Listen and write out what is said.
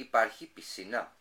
υπάρχει πισίνα.